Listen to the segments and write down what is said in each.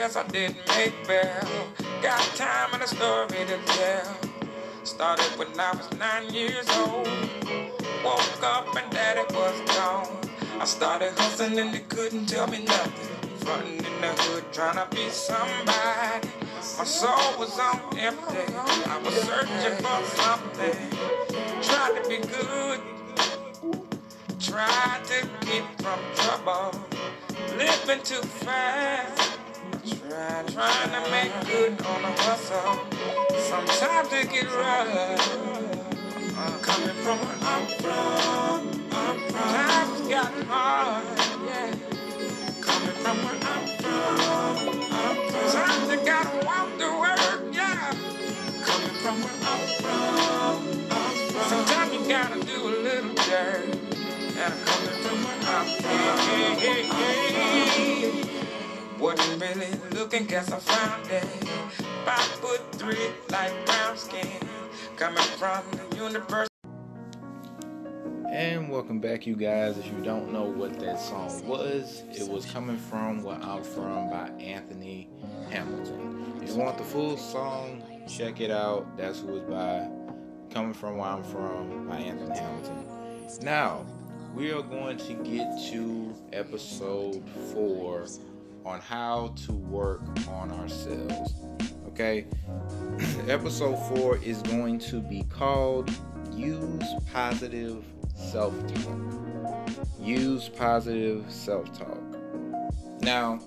guess I didn't make well. Got time and a story to tell. Started when I was nine years old. Woke up and daddy was gone. I started hustling and they couldn't tell me nothing. Frontin' in the hood trying to be somebody. My soul was on empty. I was searching for something. Tried to be good. Tried to get from trouble. Living too fast. Try, trying to make good on the hustle. Sometimes it get rough. Uh, coming from where I'm from, I'm from. Times got hard, yeah. Coming from where I'm from, I'm from. Times you gotta walk to work, yeah. Coming from where I'm from, I'm from. Sometimes you gotta do a little dirt. And I'm coming from where I'm from. Yeah, yeah, yeah. Wasn't really looking, guess I found it. Five foot three, like brown skin. Coming from the universe. And welcome back, you guys. If you don't know what that song was, it was Coming From Where I'm From by Anthony Hamilton. If you want the full song, check it out. That's who it's by. Coming From Where I'm From by Anthony Hamilton. Now, we are going to get to episode four on how to work on ourselves. Okay? episode four is going to be called Use Positive Self Talk. Use Positive Self Talk. Now,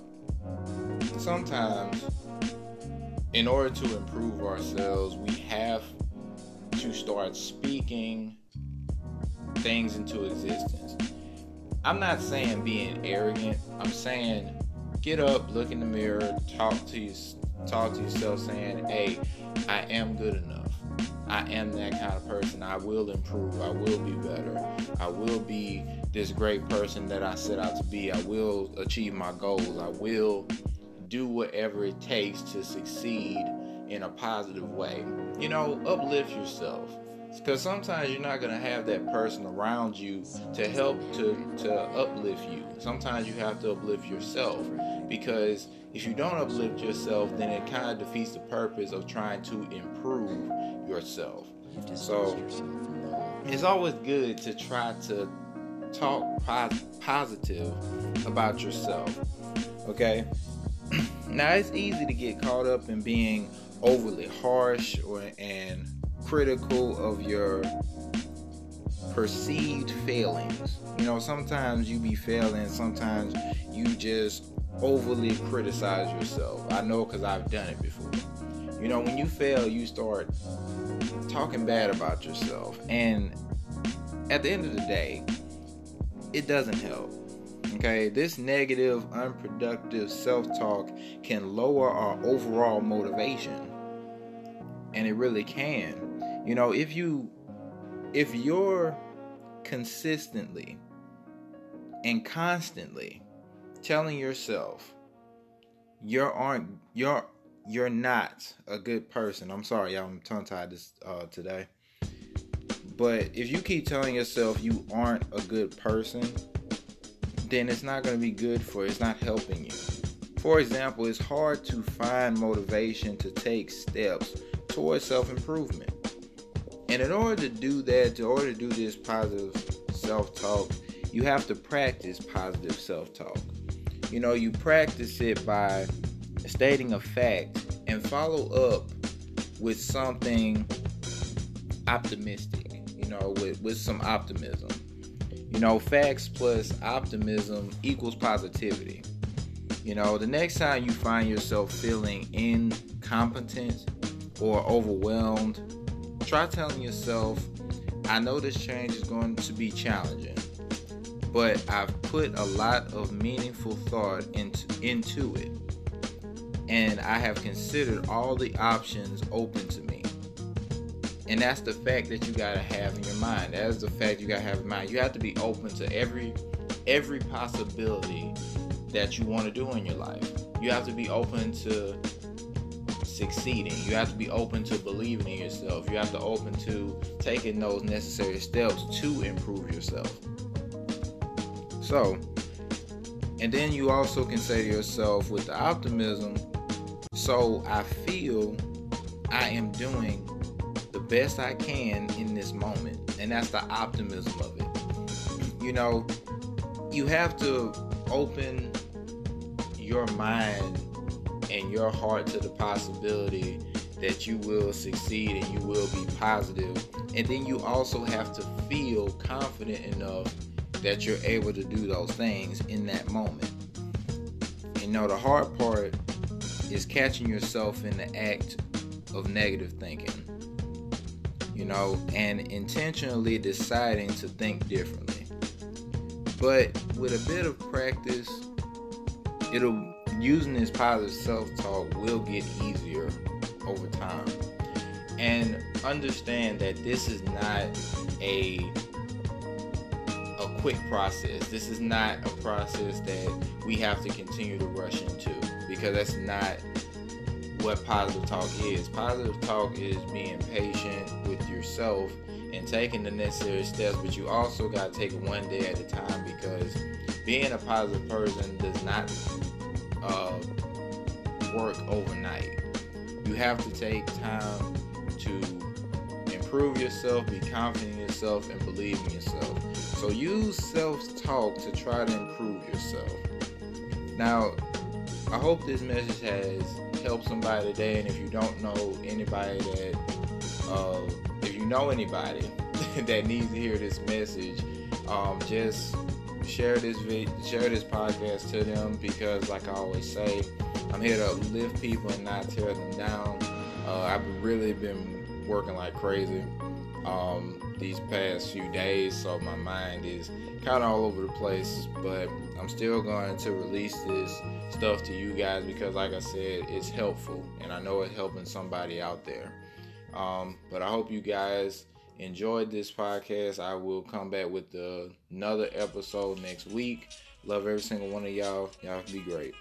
sometimes, in order to improve ourselves, we have to start speaking things into existence. I'm not saying being arrogant. I'm saying get up, look in the mirror, talk to you, talk to yourself, saying, "Hey, I am good enough. I am that kind of person. I will improve. I will be better. I will be this great person that I set out to be. I will achieve my goals. I will do whatever it takes to succeed in a positive way. You know, uplift yourself." Because sometimes you're not going to have that person around you to help to to uplift you. Sometimes you have to uplift yourself. Because if you don't uplift yourself then it kind of defeats the purpose of trying to improve yourself. So it's always good to try to talk pos- positive about yourself okay? Now it's easy to get caught up in being overly harsh or and critical of your perceived failings. You know, sometimes you be failing, sometimes you just overly criticize yourself. I know because I've done it before. You know, when you fail, you start talking bad about yourself. And at the end of the day, it doesn't help. Okay, this negative, unproductive self talk can lower our overall motivation. And it really can. You know, if you if you're consistently and constantly telling yourself you aren't you're you're not a good person. I'm sorry, y'all, I'm tongue tied this uh, today. But if you keep telling yourself you aren't a good person, then it's not going to be good for it's not helping you. For example, it's hard to find motivation to take steps towards self improvement. And in order to do that, in order to do this positive self talk, you have to practice positive self talk. You know, you practice it by stating a fact and follow up with something optimistic, you know, with, with some optimism. You know, facts plus optimism equals positivity. You know, the next time you find yourself feeling incompetent or overwhelmed, try telling yourself, I know this change is going to be challenging, but I've put a lot of meaningful thought into, into it. And I have considered all the options open to me. And that's the fact that you gotta have in your mind. That's the fact you gotta have in mind. You have to be open to every every possibility that you want to do in your life. You have to be open to succeeding. You have to be open to believing in yourself. You have to open to taking those necessary steps to improve yourself. So, And then you also can say to yourself with the optimism, so I feel I am doing the best I can in this moment. And that's the optimism of it. You know, you have to open your mind and your heart to the possibility that you will succeed and you will be positive. And then you also have to feel confident enough that you're able to do those things in that moment. You know, the hard part is catching yourself in the act of negative thinking. You know, and intentionally deciding to think differently. But with a bit of practice, it'll using this positive self-talk will get easier over time. And understand that this is not a a quick process. This is not a process that we have to continue to rush into because that's not what positive talk is. Positive talk is being patient with yourself and taking the necessary steps, but you also got to take it one day at a time because being a positive person does not work overnight. You have to take time to improve yourself, be confident in yourself, and believe in yourself. So use self talk to try to improve yourself. Now, I hope this message has helped somebody today. And if you don't know anybody that, uh, if you know anybody that needs to hear this message, um, just share this vid- share this podcast to them because, like I always say, I'm here to lift people and not tear them down. Uh, I've really been working like crazy um, these past few days, so my mind is kind of all over the place. But I'm still going to release this stuff to you guys because, like I said, it's helpful, and I know it's helping somebody out there. Um, but I hope you guys enjoyed this podcast. I will come back with the, another episode next week. Love every single one of y'all. Y'all be great.